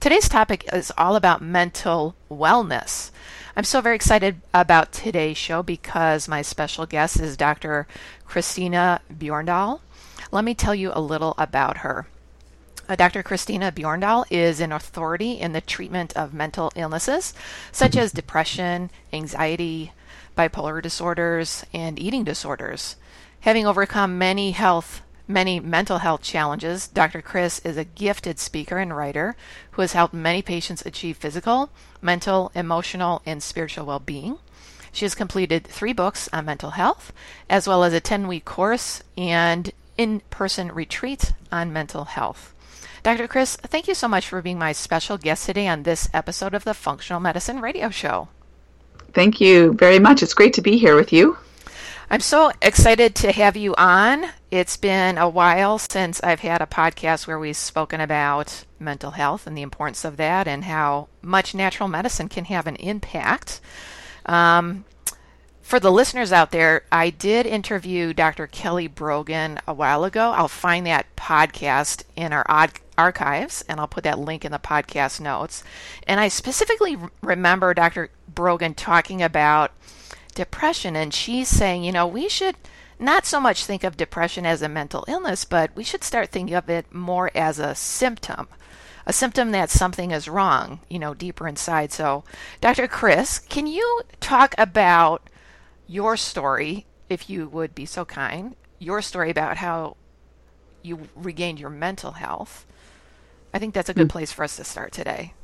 Today's topic is all about mental wellness. I'm so very excited about today's show because my special guest is Dr. Christina Bjorndal. Let me tell you a little about her. Uh, Dr. Christina Bjorndal is an authority in the treatment of mental illnesses such as depression, anxiety, bipolar disorders, and eating disorders. Having overcome many health many mental health challenges, Dr. Chris is a gifted speaker and writer who has helped many patients achieve physical, mental, emotional, and spiritual well being. She has completed three books on mental health, as well as a 10 week course and in person retreat on mental health. Dr. Chris, thank you so much for being my special guest today on this episode of the Functional Medicine Radio Show. Thank you very much. It's great to be here with you. I'm so excited to have you on. It's been a while since I've had a podcast where we've spoken about mental health and the importance of that and how much natural medicine can have an impact. Um, for the listeners out there, I did interview Dr. Kelly Brogan a while ago. I'll find that podcast in our archives and I'll put that link in the podcast notes. And I specifically remember Dr. Brogan talking about depression. And she's saying, you know, we should not so much think of depression as a mental illness, but we should start thinking of it more as a symptom, a symptom that something is wrong, you know, deeper inside. So, Dr. Chris, can you talk about your story, if you would be so kind, your story about how you regained your mental health? I think that's a good mm. place for us to start today.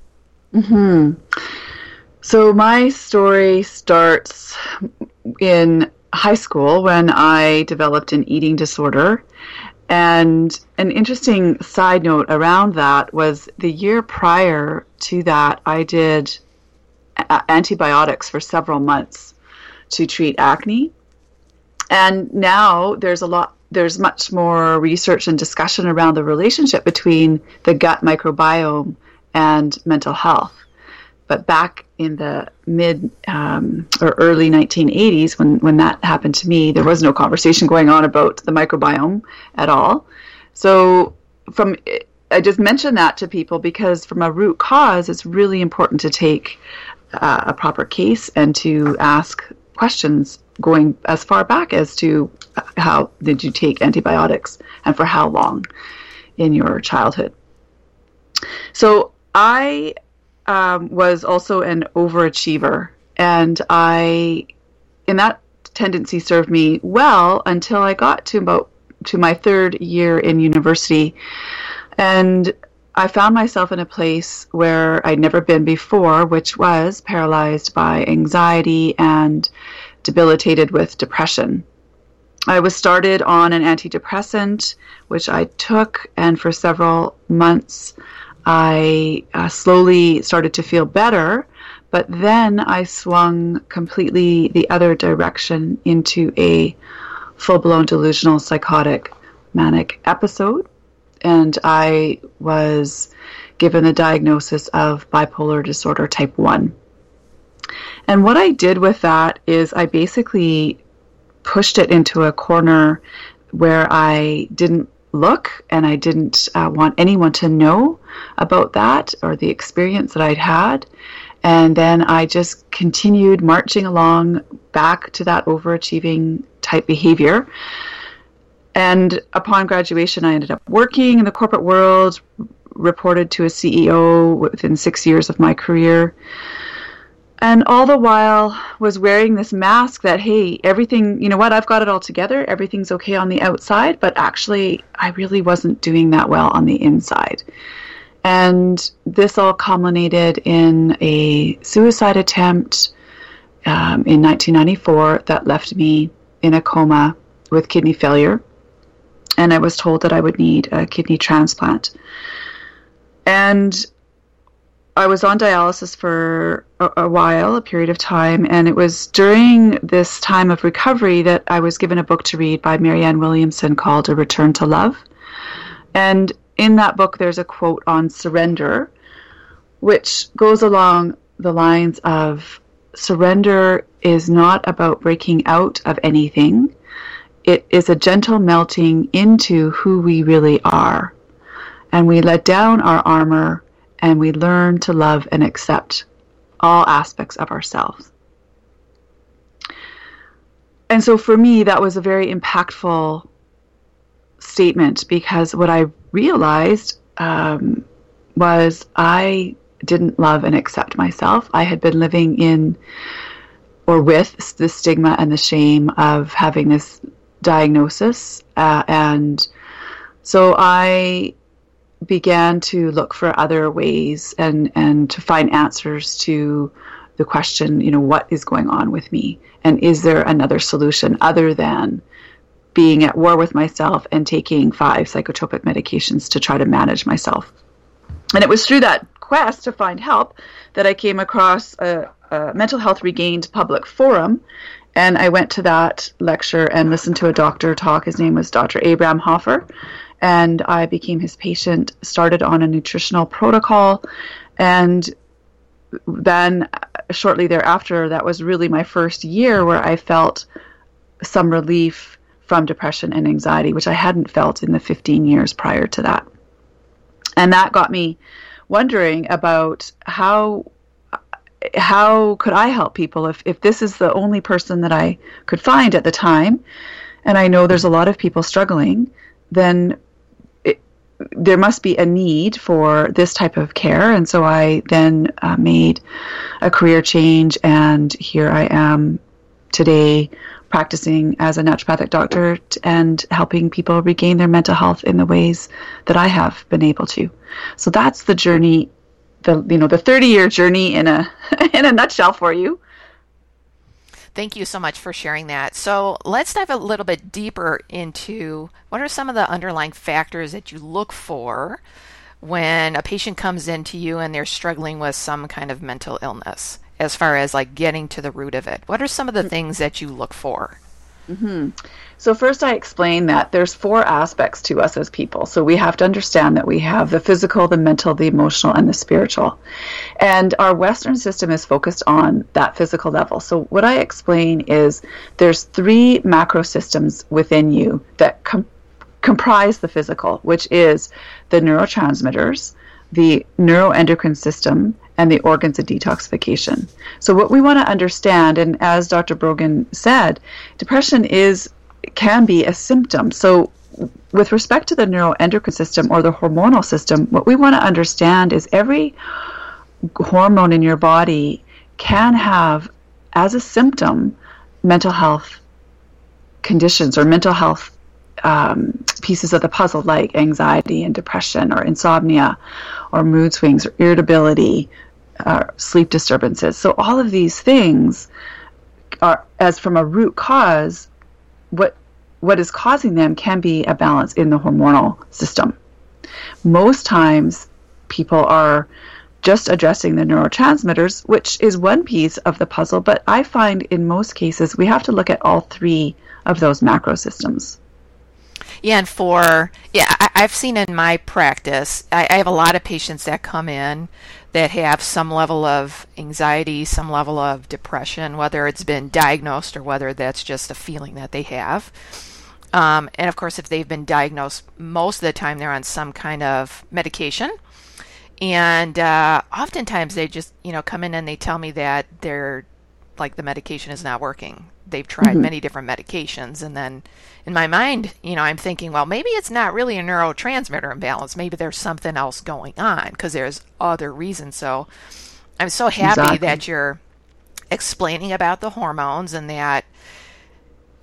Hmm. So my story starts in high school when I developed an eating disorder. And an interesting side note around that was the year prior to that, I did antibiotics for several months to treat acne. And now there's a lot, there's much more research and discussion around the relationship between the gut microbiome and mental health. But back in the mid um, or early 1980s, when, when that happened to me, there was no conversation going on about the microbiome at all. So, from I just mention that to people because, from a root cause, it's really important to take uh, a proper case and to ask questions going as far back as to how did you take antibiotics and for how long in your childhood. So I um, was also an overachiever, and I, in that tendency, served me well until I got to about to my third year in university, and I found myself in a place where I'd never been before, which was paralyzed by anxiety and debilitated with depression. I was started on an antidepressant, which I took, and for several months I uh, slowly started to feel better, but then I swung completely the other direction into a full blown delusional psychotic manic episode. And I was given the diagnosis of bipolar disorder type 1. And what I did with that is I basically pushed it into a corner where I didn't look, and I didn't uh, want anyone to know about that or the experience that I'd had. And then I just continued marching along back to that overachieving type behavior. And upon graduation, I ended up working in the corporate world, reported to a CEO within six years of my career. And all the while was wearing this mask that hey everything you know what i've got it all together everything's okay on the outside but actually i really wasn't doing that well on the inside. And this all culminated in a suicide attempt um, in 1994 that left me in a coma with kidney failure. And i was told that i would need a kidney transplant. And I was on dialysis for a, a, while, a period of time, and it was during this time of recovery that I was given a book to read by Marianne Williamson called A Return to Love. And in that book, there's a quote on surrender, which goes along the lines of surrender is not about breaking out of anything, it is a gentle melting into who we really are. And we let down our armor and we learn to love and accept all aspects of ourselves. And so for me, that was a very impactful statement because what I realized um, was I didn't love and accept myself. I had been living in or with the stigma and the shame of having this diagnosis. Uh, and so I began to look for other ways and, and to find answers to the question, you know, what is going on with me? And is there another solution other than being at war with myself and taking five psychotropic medications to try to manage myself? And it was through that quest to find help that I came across a, a mental health regained public forum. And I went to that lecture and listened to a doctor talk. His name was Dr. Abraham Hoffer and I became his patient, started on a nutritional protocol, and then uh, shortly thereafter, that was really my first year where I felt some relief from depression and anxiety, which I hadn't felt in the 15 years prior to that. And that got me wondering about how how could I help people if, if this is the only person that I could find at the time, and I know there's a lot of people struggling, then there must be a need for this type of care. And so I then uh, made a career change, and here I am today practicing as a naturopathic doctor and helping people regain their mental health in the ways that I have been able to. So that's the journey, the you know the 30 year journey in a in a nutshell for you. Thank you so much for sharing that. So let's dive a little bit deeper into what are some of the underlying factors that you look for when a patient comes into you and they're struggling with some kind of mental illness, as far as like getting to the root of it. What are some of the mm-hmm. things that you look for? Mm-hmm. So first, I explain that there's four aspects to us as people. So we have to understand that we have the physical, the mental, the emotional, and the spiritual. And our Western system is focused on that physical level. So what I explain is there's three macro systems within you that com- comprise the physical, which is the neurotransmitters, the neuroendocrine system, and the organs of detoxification. So what we want to understand, and as Dr. Brogan said, depression is can be a symptom. So with respect to the neuroendocrine system or the hormonal system, what we want to understand is every hormone in your body can have as a symptom mental health conditions or mental health um, pieces of the puzzle like anxiety and depression or insomnia or mood swings or irritability uh, sleep disturbances. So all of these things are, as from a root cause, what what is causing them can be a balance in the hormonal system. Most times, people are just addressing the neurotransmitters, which is one piece of the puzzle, but I find in most cases we have to look at all three of those macro systems. Yeah, and for yeah, I, have seen in my practice, I, I have a lot of patients that come in that have some level of anxiety, some level of depression, whether it's been diagnosed or whether that's just a feeling that they have. Um, and of course, if they've been diagnosed, most of the time they're on some kind of medication. And uh, oftentimes they just, you know, come in and they tell me that they're like the medication is not working. They've tried mm-hmm. many different medications, and then in my mind, you know, I'm thinking, well, maybe it's not really a neurotransmitter imbalance. Maybe there's something else going on because there's other reasons. So I'm so happy exactly. that you're explaining about the hormones and that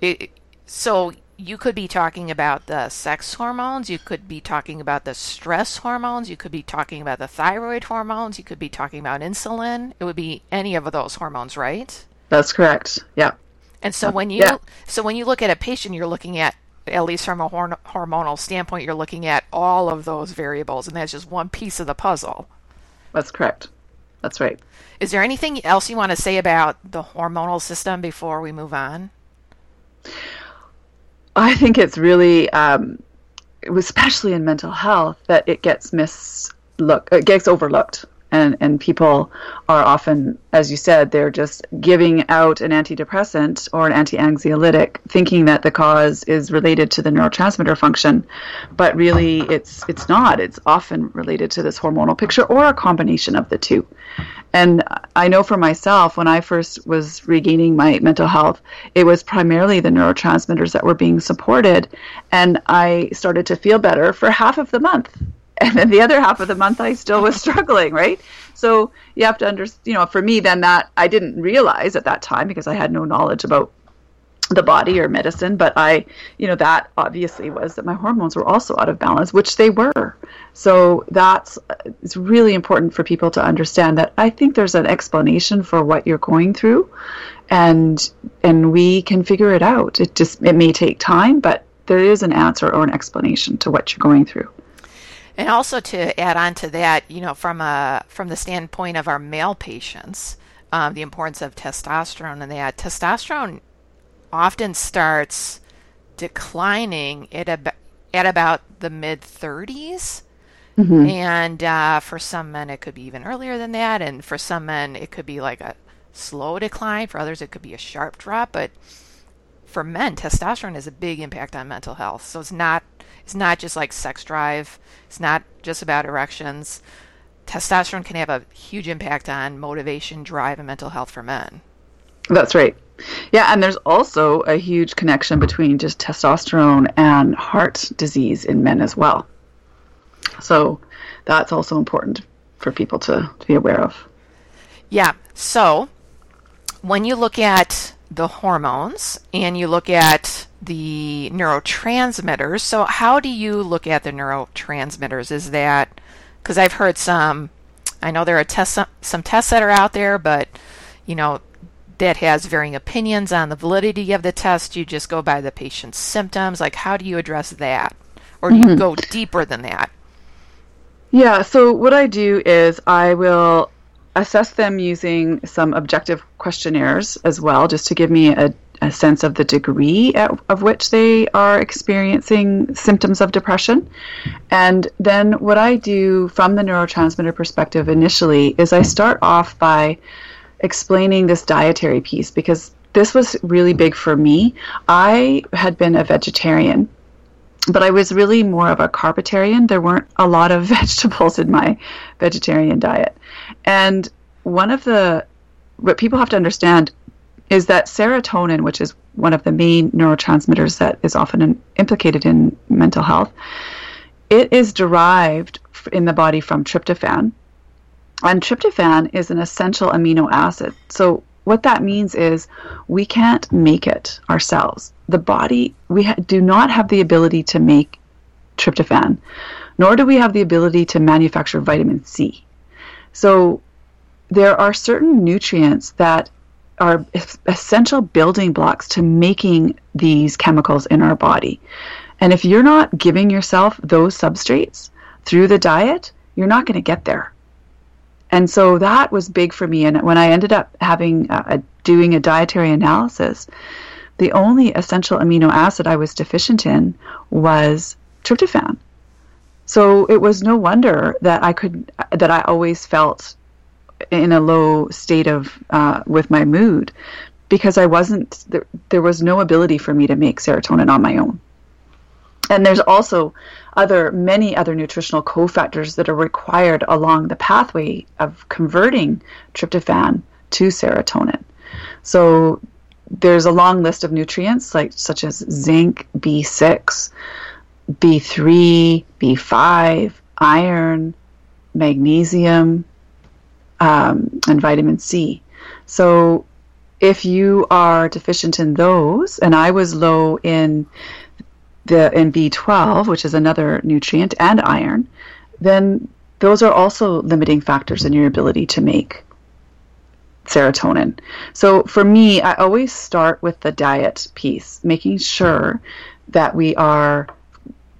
it, so you could be talking about the sex hormones, you could be talking about the stress hormones, you could be talking about the thyroid hormones, you could be talking about insulin. It would be any of those hormones, right? That's correct. Yeah. And so when you yeah. so when you look at a patient, you're looking at at least from a horn- hormonal standpoint, you're looking at all of those variables, and that's just one piece of the puzzle. That's correct. That's right. Is there anything else you want to say about the hormonal system before we move on? I think it's really, um, especially in mental health, that it gets mislooked, it gets overlooked and and people are often as you said they're just giving out an antidepressant or an anti-anxiolytic thinking that the cause is related to the neurotransmitter function. But really it's it's not. It's often related to this hormonal picture or a combination of the two. And I know for myself, when I first was regaining my mental health, it was primarily the neurotransmitters that were being supported. And I started to feel better for half of the month and then the other half of the month I still was struggling, right? So you have to understand, you know, for me, then that I didn't realize at that time because I had no knowledge about the body or medicine, but I, you know, that obviously was that my hormones were also out of balance, which they were. So that's it's really important for people to understand that I think there's an explanation for what you're going through, and and we can figure it out. It just it may take time, but there is an answer or an explanation to what you're going through. And also to add on to that, you know, from a from the standpoint of our male patients, um, the importance of testosterone and that testosterone often starts declining at about at about the mid 30s. Mm-hmm. And uh, for some men, it could be even earlier than that. And for some men, it could be like a slow decline. For others, it could be a sharp drop. But for men, testosterone has a big impact on mental health. So it's not it's not just like sex drive. It's not just about erections. Testosterone can have a huge impact on motivation, drive, and mental health for men. That's right. Yeah, and there's also a huge connection between just testosterone and heart disease in men as well. So that's also important for people to, to be aware of. Yeah. So when you look at the hormones and you look at the neurotransmitters. So, how do you look at the neurotransmitters? Is that because I've heard some, I know there are tests, some tests that are out there, but you know, that has varying opinions on the validity of the test. You just go by the patient's symptoms. Like, how do you address that? Or do mm-hmm. you go deeper than that? Yeah, so what I do is I will assess them using some objective questionnaires as well, just to give me a, a sense of the degree at, of which they are experiencing symptoms of depression. And then what I do from the neurotransmitter perspective initially is I start off by explaining this dietary piece because this was really big for me. I had been a vegetarian but I was really more of a carpetarian. There weren't a lot of vegetables in my vegetarian diet. And one of the, what people have to understand is that serotonin, which is one of the main neurotransmitters that is often in, implicated in mental health, it is derived in the body from tryptophan. And tryptophan is an essential amino acid. So, what that means is we can't make it ourselves. The body, we ha- do not have the ability to make tryptophan, nor do we have the ability to manufacture vitamin C. So there are certain nutrients that are essential building blocks to making these chemicals in our body. And if you're not giving yourself those substrates through the diet, you're not going to get there. And so that was big for me. And when I ended up having uh, a, doing a dietary analysis, the only essential amino acid I was deficient in was tryptophan. So it was no wonder that I could that I always felt in a low state of uh, with my mood because I wasn't there, there was no ability for me to make serotonin on my own. And there's also other many other nutritional cofactors that are required along the pathway of converting tryptophan to serotonin. So there's a long list of nutrients like such as zinc, B6, B3, B5, iron, magnesium, um, and vitamin C. So if you are deficient in those, and I was low in the in B12, which is another nutrient, and iron, then those are also limiting factors in your ability to make serotonin. So for me, I always start with the diet piece, making sure that we are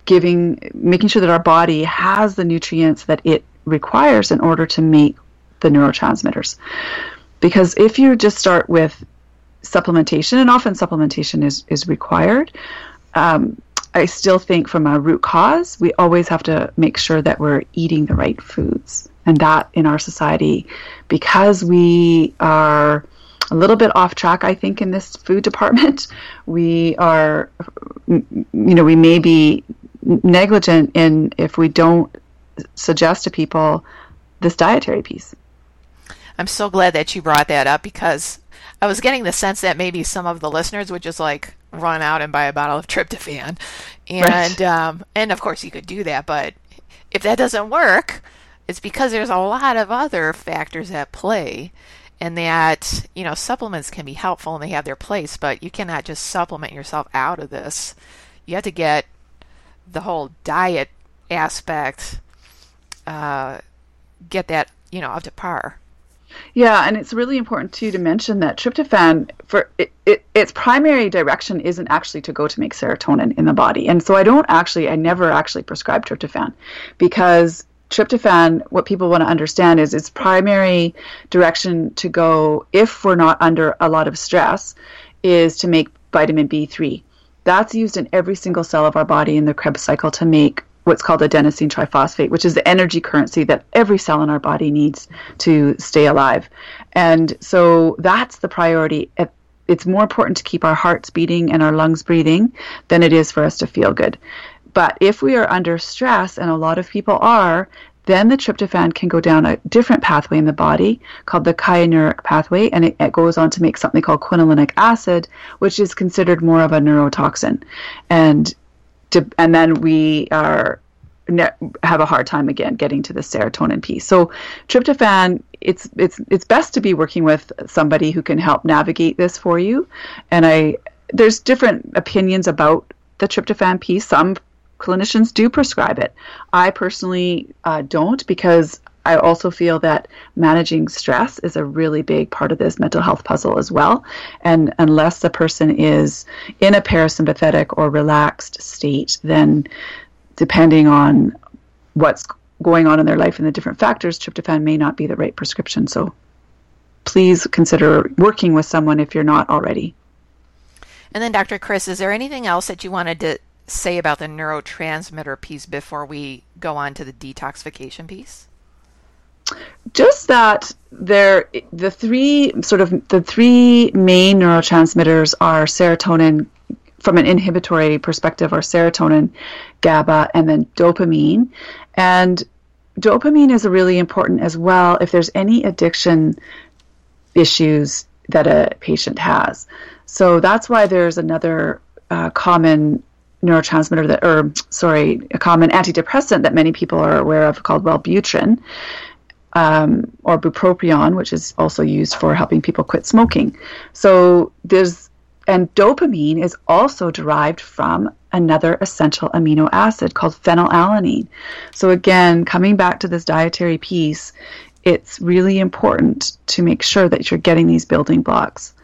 giving, making sure that our body has the nutrients that it requires in order to make the neurotransmitters. Because if you just start with supplementation, and often supplementation is, is required, um, I still think from a root cause, we always have to make sure that we're eating the right foods. And that in our society, because we are a little bit off track, I think, in this food department, we are, you know, we may be negligent in if we don't suggest to people this dietary piece. I'm so glad that you brought that up because I was getting the sense that maybe some of the listeners would just like run out and buy a bottle of tryptophan, and right. um, and of course you could do that, but if that doesn't work, it's because there's a lot of other factors at play, and that you know supplements can be helpful and they have their place, but you cannot just supplement yourself out of this. You have to get the whole diet aspect, uh, get that you know up to par. Yeah, and it's really important too to mention that tryptophan for it, it, its primary direction isn't actually to go to make serotonin in the body. And so I don't actually I never actually prescribe tryptophan because tryptophan what people want to understand is its primary direction to go if we're not under a lot of stress is to make vitamin B3. That's used in every single cell of our body in the Krebs cycle to make what's called adenosine triphosphate, which is the energy currency that every cell in our body needs to stay alive. And so that's the priority. It's more important to keep our hearts beating and our lungs breathing than it is for us to feel good. But if we are under stress, and a lot of people are, then the tryptophan can go down a different pathway in the body called the kynurenic pathway, and it, it, goes on to make something called quinolinic acid, which is considered more of a neurotoxin. And to, and then we are have a hard time again getting to the serotonin piece. So tryptophan, it's it's it's best to be working with somebody who can help navigate this for you. And I there's different opinions about the tryptophan piece. Some clinicians do prescribe it. I personally uh, don't because I also feel that managing stress is a really big part of this mental health puzzle as well. And unless the person is in a parasympathetic or relaxed state, then depending on what's going on in their life and the different factors, tryptophan may not be the right prescription. So please consider working with someone if you're not already. And then, Dr. Chris, is there anything else that you wanted to say about the neurotransmitter piece before we go on to the detoxification piece? Just that there, the three sort of the three main neurotransmitters are serotonin, from an inhibitory perspective, are serotonin, GABA, and then dopamine. And dopamine is really important as well if there's any addiction issues that a patient has. So that's why there's another uh, common neurotransmitter that, or sorry, a common antidepressant that many people are aware of called Wellbutrin, um, or bupropion, which is also used for helping people quit smoking. So there's, and dopamine is also derived from another essential amino acid called phenylalanine. So again, coming back to this dietary piece, it's really important to make sure that you're getting these building blocks.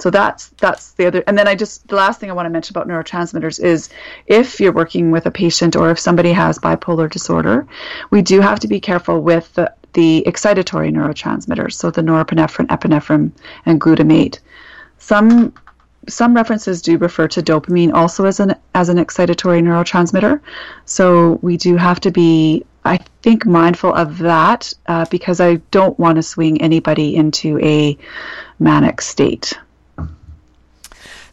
So that's that's the other. And then I just the last thing I want to mention about neurotransmitters is if you're working with a patient or if somebody has bipolar disorder, we do have to be careful with the, the excitatory neurotransmitters, so the norepinephrine, epinephrine, and glutamate. Some some references do refer to dopamine also as an as an excitatory neurotransmitter. So we do have to be, I think, mindful of that uh, because I don't want to swing anybody into a manic state.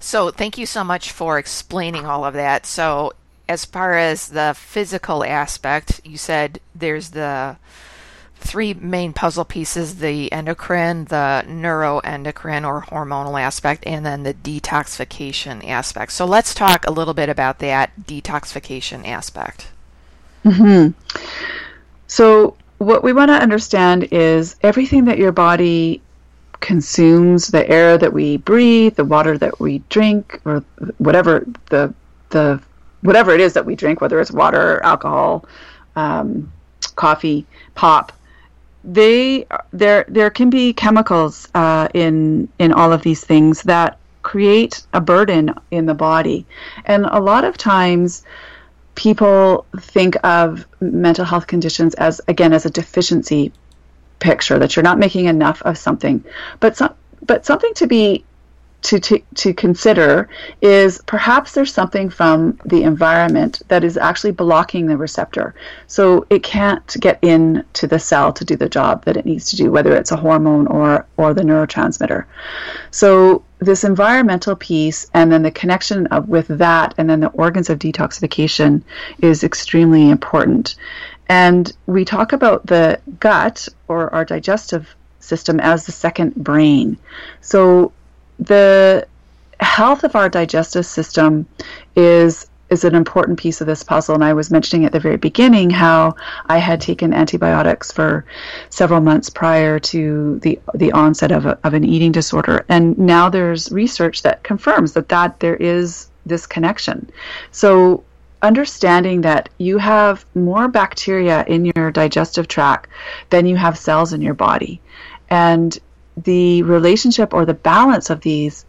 So, thank you so much for explaining all of that. So, as far as the physical aspect, you said there's the three main puzzle pieces the endocrine, the neuroendocrine or hormonal aspect, and then the detoxification aspect. So, let's talk a little bit about that detoxification aspect. Mm-hmm. So, what we want to understand is everything that your body consumes the air that we breathe, the water that we drink, or whatever the the whatever it is that we drink, whether it's water, alcohol, um, coffee, pop. They there there can be chemicals uh, in in all of these things that create a burden in the body, and a lot of times people think of mental health conditions as again as a deficiency picture that you're not making enough of something but some, but something to be to, to, to consider is perhaps there's something from the environment that is actually blocking the receptor. So it can't get into the cell to do the job that it needs to do, whether it's a hormone or, or the neurotransmitter. So this environmental piece and then the connection of, with that and then the organs of detoxification is extremely important. And we talk about the gut or our digestive system as the second brain. So the health of our digestive system is is an important piece of this puzzle. And I was mentioning at the very beginning how I had taken antibiotics for several months prior to the the onset of, a, of an eating disorder. And now there's research that confirms that, that there is this connection. So understanding that you have more bacteria in your digestive tract than you have cells in your body. And the relationship or the balance of these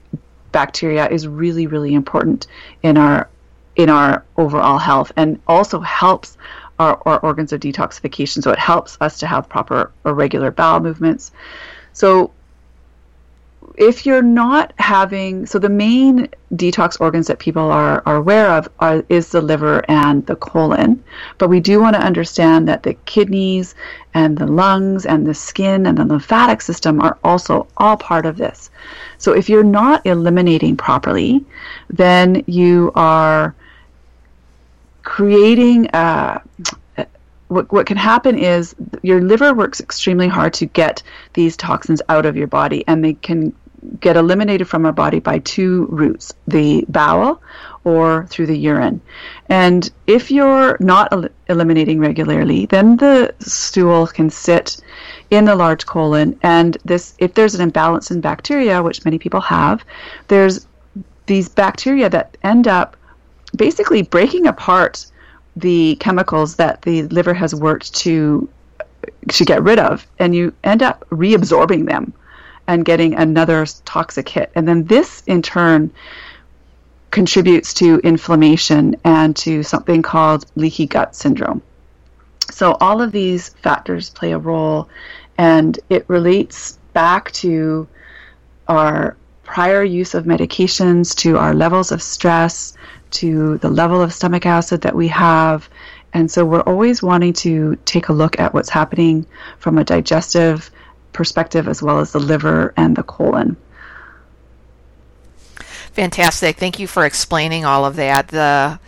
bacteria is really, really important in our in our overall health and also helps our, our organs of detoxification. So it helps us to have proper or regular bowel movements. So if you're not having so the main detox organs that people are, are aware of are, is the liver and the colon. But we do want to understand that the kidneys and the lungs and the skin and the lymphatic system are also all part of this. So if you're not eliminating properly then you are creating a, what, what can happen is your liver works extremely hard to get these toxins out of your body and they can get eliminated from our body by two routes the bowel or through the urine. And if you're not el- eliminating regularly, then the stool can sit in the large colon. And this, if there's an imbalance in bacteria, which many people have, there's these bacteria that end up basically breaking apart the chemicals that the liver has worked to to get rid of, and you end up reabsorbing them and getting another toxic hit. And then this, in turn, contributes to inflammation and to something called leaky gut syndrome. So, all of these factors play a role, and it relates back to our prior use of medications, to our levels of stress, to the level of stomach acid that we have. And so, we're always wanting to take a look at what's happening from a digestive perspective as well as the liver and the colon. Fantastic. Thank you for explaining all of that. The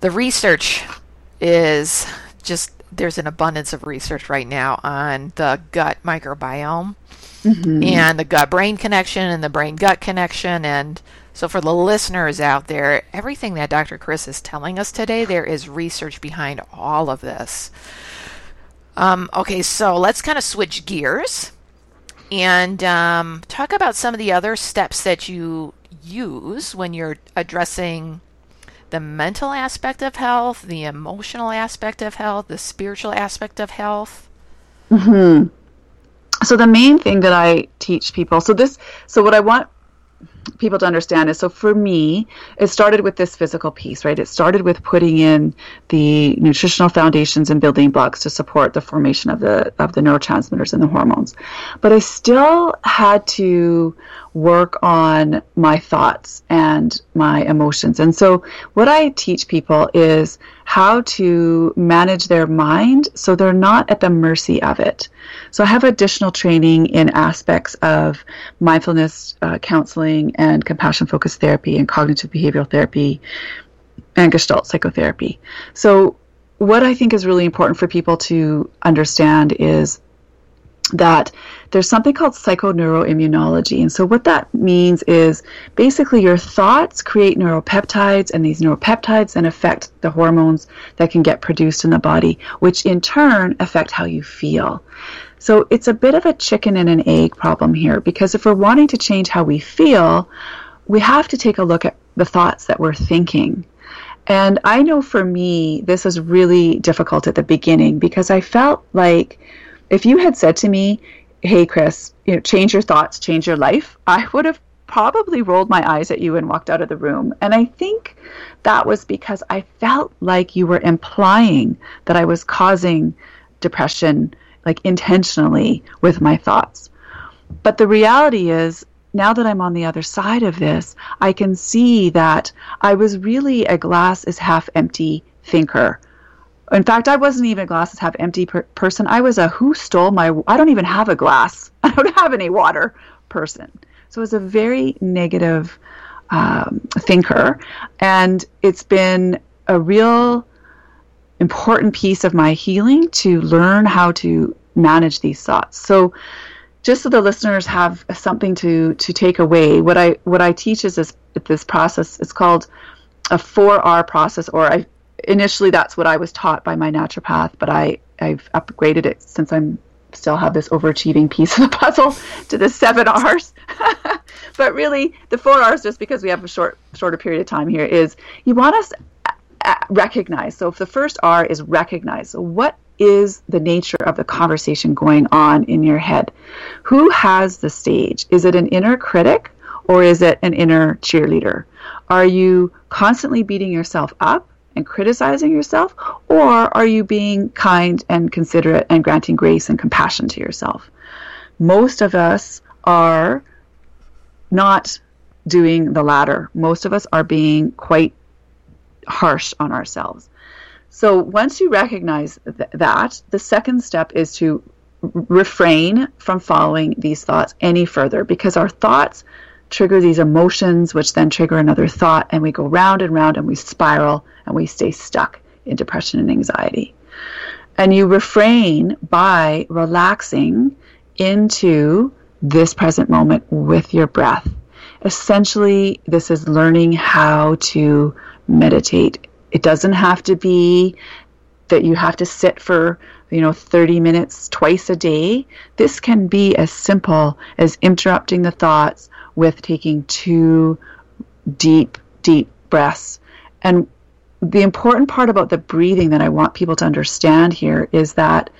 the research is just there's an abundance of research right now on the gut microbiome mm-hmm. and the gut brain connection and the brain gut connection and so for the listeners out there, everything that Dr. Chris is telling us today, there is research behind all of this. Um, okay, so let's kind of switch gears and um, talk about some of the other steps that you use when you're addressing the mental aspect of health, the emotional aspect of health, the spiritual aspect of health. Hmm. So the main thing that I teach people, so this, so what I want people to understand is so for me it started with this physical piece right it started with putting in the nutritional foundations and building blocks to support the formation of the of the neurotransmitters and the hormones but i still had to work on my thoughts and my emotions. And so, what I teach people is how to manage their mind so they're not at the mercy of it. So, I have additional training in aspects of mindfulness uh, counseling and compassion focused therapy and cognitive behavioral therapy and gestalt psychotherapy. So, what I think is really important for people to understand is that there's something called psychoneuroimmunology. And so, what that means is basically your thoughts create neuropeptides, and these neuropeptides then affect the hormones that can get produced in the body, which in turn affect how you feel. So it's a bit of a chicken and an egg problem here because if we're wanting to change how we feel, we have to take a look at the thoughts that we're thinking. And I know for me, this was really difficult at the beginning because I felt like if you had said to me, "Hey, Chris, you know, change your thoughts, change your life," I would have probably rolled my eyes at you and walked out of the room. And I think that was because I felt like you were implying that I was causing depression, like intentionally, with my thoughts. But the reality is, now that I'm on the other side of this, I can see that I was really a glass is half empty thinker. In fact, I wasn't even a glass is half empty per- person. I was a who stole my, I don't even have a glass. I don't have any water person. So it was a very negative um, thinker. And it's been a real important piece of my healing to learn how to manage these thoughts. So just so the listeners have something to to take away, what I what I teach is this this process. It's called a four R process, or I initially that's what I was taught by my naturopath, but I I've upgraded it since I'm still have this overachieving piece of the puzzle to the seven R's. but really, the four R's, just because we have a short shorter period of time here, is you want us Uh, recognize. So if the first R is recognize. What is the nature of the conversation going on in your head? Who has the stage? Is it an inner critic or is it an inner cheerleader? Are you constantly beating yourself up and criticizing yourself or are you being kind and considerate and granting grace and compassion to yourself? Most of us are not doing the latter. Most of us are being quite harsh on ourselves. So once you recognize th- that, the second step is to refrain from following these thoughts any further because our thoughts trigger these emotions, which then trigger another thought, and we go round and round and we spiral and we stay stuck in depression and anxiety. And you refrain by relaxing into this present moment with your breath. Essentially, this is learning how to meditate it doesn't have to be that you have to sit for, you know, 30 minutes twice a day. This can be as simple as interrupting the thoughts with taking two deep, deep breaths. And the important part about the breathing that I want people to understand here is that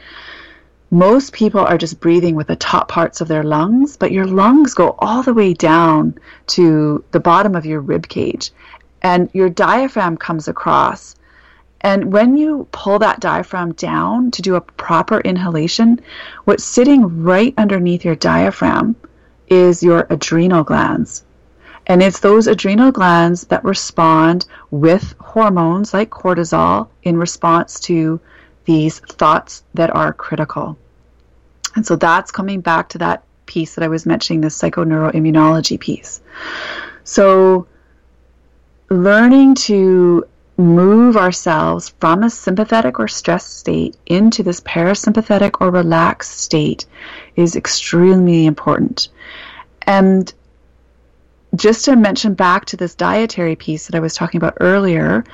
most people are just breathing with the top parts of their lungs, but your lungs go all the way down to the bottom of your rib cage and your diaphragm comes across. And when you pull that diaphragm down to do a proper inhalation, what's sitting right underneath your diaphragm is your adrenal glands. And it's those adrenal glands that respond with hormones like cortisol in response to these thoughts that are critical. And so that's coming back to that piece that I was mentioning, the psychoneuroimmunology piece. So learning to move ourselves from a sympathetic or stressed state into this parasympathetic or relaxed state is extremely important. And just to mention back to this dietary piece that I was talking about earlier,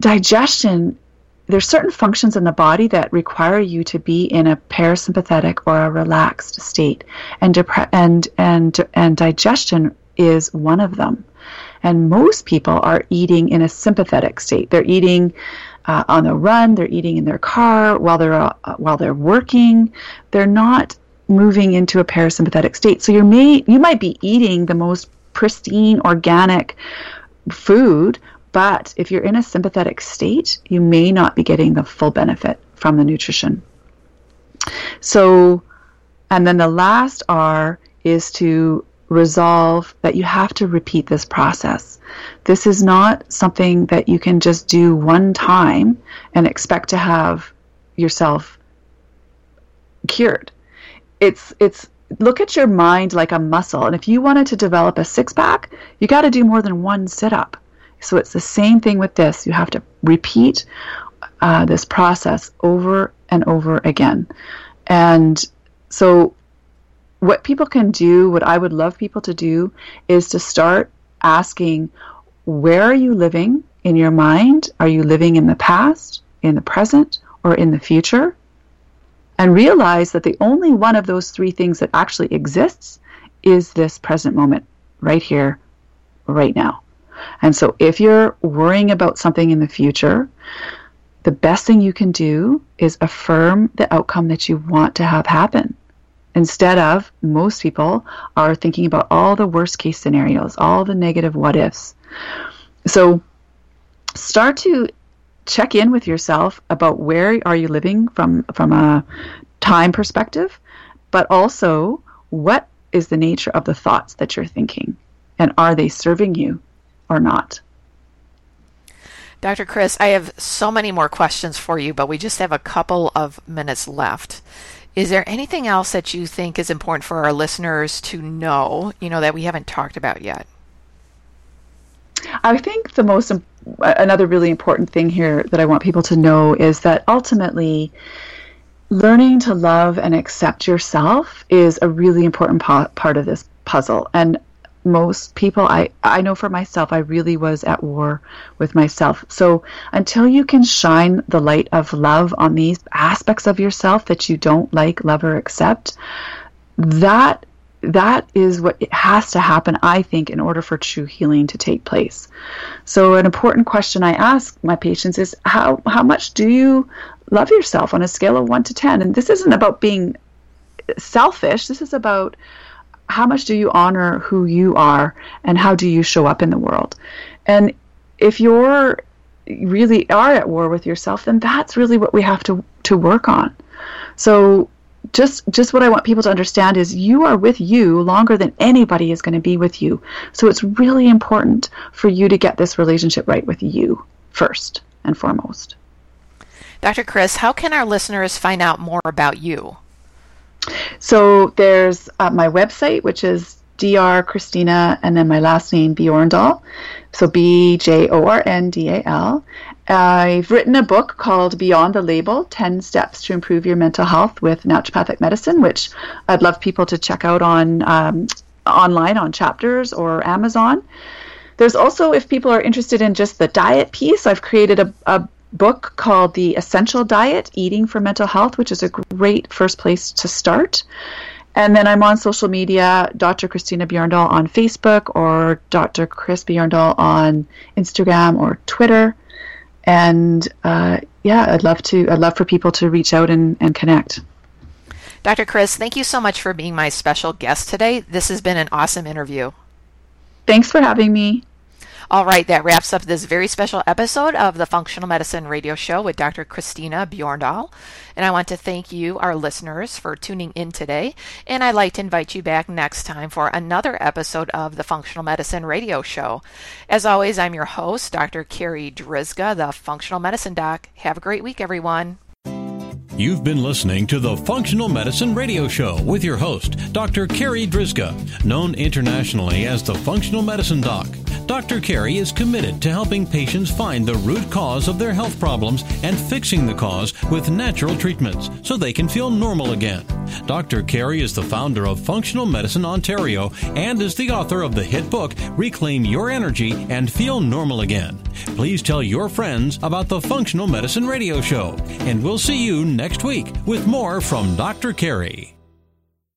digestion, there's certain functions in the body that require you to be in a parasympathetic or a relaxed state. And, depre- and, and, and digestion is one of them. And most people are eating in a sympathetic state. They're eating uh, on the run. They're eating in their car while they're uh, while they're working. They're not moving into a parasympathetic state. So you may you might be eating the most pristine organic food, but if you're in a sympathetic state, you may not be getting the full benefit from the nutrition. So, and then the last R is to resolve that you have to repeat this process. This is not something that you can just do one time and expect to have yourself cured. It's it's look at your mind like a muscle and if you wanted to develop a six pack, you got to do more than one sit up. So it's the same thing with this. You have to repeat uh, this process over and over again. And so what people can do, what I would love people to do, is to start asking, where are you living in your mind? Are you living in the past, in the present, or in the future? and realize that the only one of those three things that actually exists is this present moment right here, right now. And so if you're worrying about something in the future, the best thing you can do is affirm the outcome that you want to have happen. Instead of, most people are thinking about all the worst case scenarios, all the negative what ifs. So start to check in with yourself about where are you living from from a time perspective, but also what is the nature of the thoughts that you're thinking and are they serving you or not? Dr. Chris, I have so many more questions for you, but we just have a couple of minutes left. Is there anything else that you think is important for our listeners to know, you know, that we haven't talked about yet? I think the most uh, another really important thing here that I want people to know is that ultimately learning to love and accept yourself is a really important part of this puzzle. And most people I, I know for myself i really was at war with myself. So until you can shine the light of love on these aspects of yourself that you don't like love or accept that that is what has to happen i think in order for true healing to take place. So an important question i ask my patients is how how much do you love yourself on a scale of 1 to 10 and this isn't about being selfish. This is about how much do you honor who you are and how do you show up in the world? And if you're really are at war with yourself, then that's really what we have to to work on. So just just what I want people to understand is you are with you longer than anybody is going to be with you. So it's really important for you to get this relationship right with you first and foremost. Dr. Chris, how can our listeners find out more about you? So there's uh, my website, which is Dr. Christina, and then my last name Bjorndal. So B J O R N D A L. I've written a book called Beyond the Label 10 Steps to Improve Your Mental Health with Naturopathic Medicine, which I'd love people to check out on um, online on Chapters or Amazon. There's also, if people are interested in just the diet piece, I've created a, a book called The Essential Diet Eating for Mental Health, which is a great first place to start. And then I'm on social media, Dr. Christina Bjorndal on Facebook or Dr. Chris Bjorndal on Instagram or Twitter. And uh, yeah, I'd love to. I'd love for people to reach out and, and connect. Dr. Chris, thank you so much for being my special guest today. This has been an awesome interview. Thanks for having me. All right, that wraps up this very special episode of the Functional Medicine Radio Show with Dr. Christina Bjorndal. And I want to thank you, our listeners, for tuning in today. And I'd like to invite you back next time for another episode of the Functional Medicine Radio Show. As always, I'm your host, Dr. Carri Drzyzga, the Functional Medicine Doc. Have a great week, everyone. You've been listening to the Functional Medicine Radio Show with your host, Dr. Carri Drzyzga, known internationally as the Functional Medicine Doc. Dr. Carri is committed to helping patients find the root cause of their health problems and fixing the cause with natural treatments so they can feel normal again. Dr. Carri is the founder of Functional Medicine Ontario and is the author of the hit book Reclaim Your Energy and Feel Normal Again. Please tell your friends about the Functional Medicine Radio Show, and we'll see you next week with more from Dr. Carri.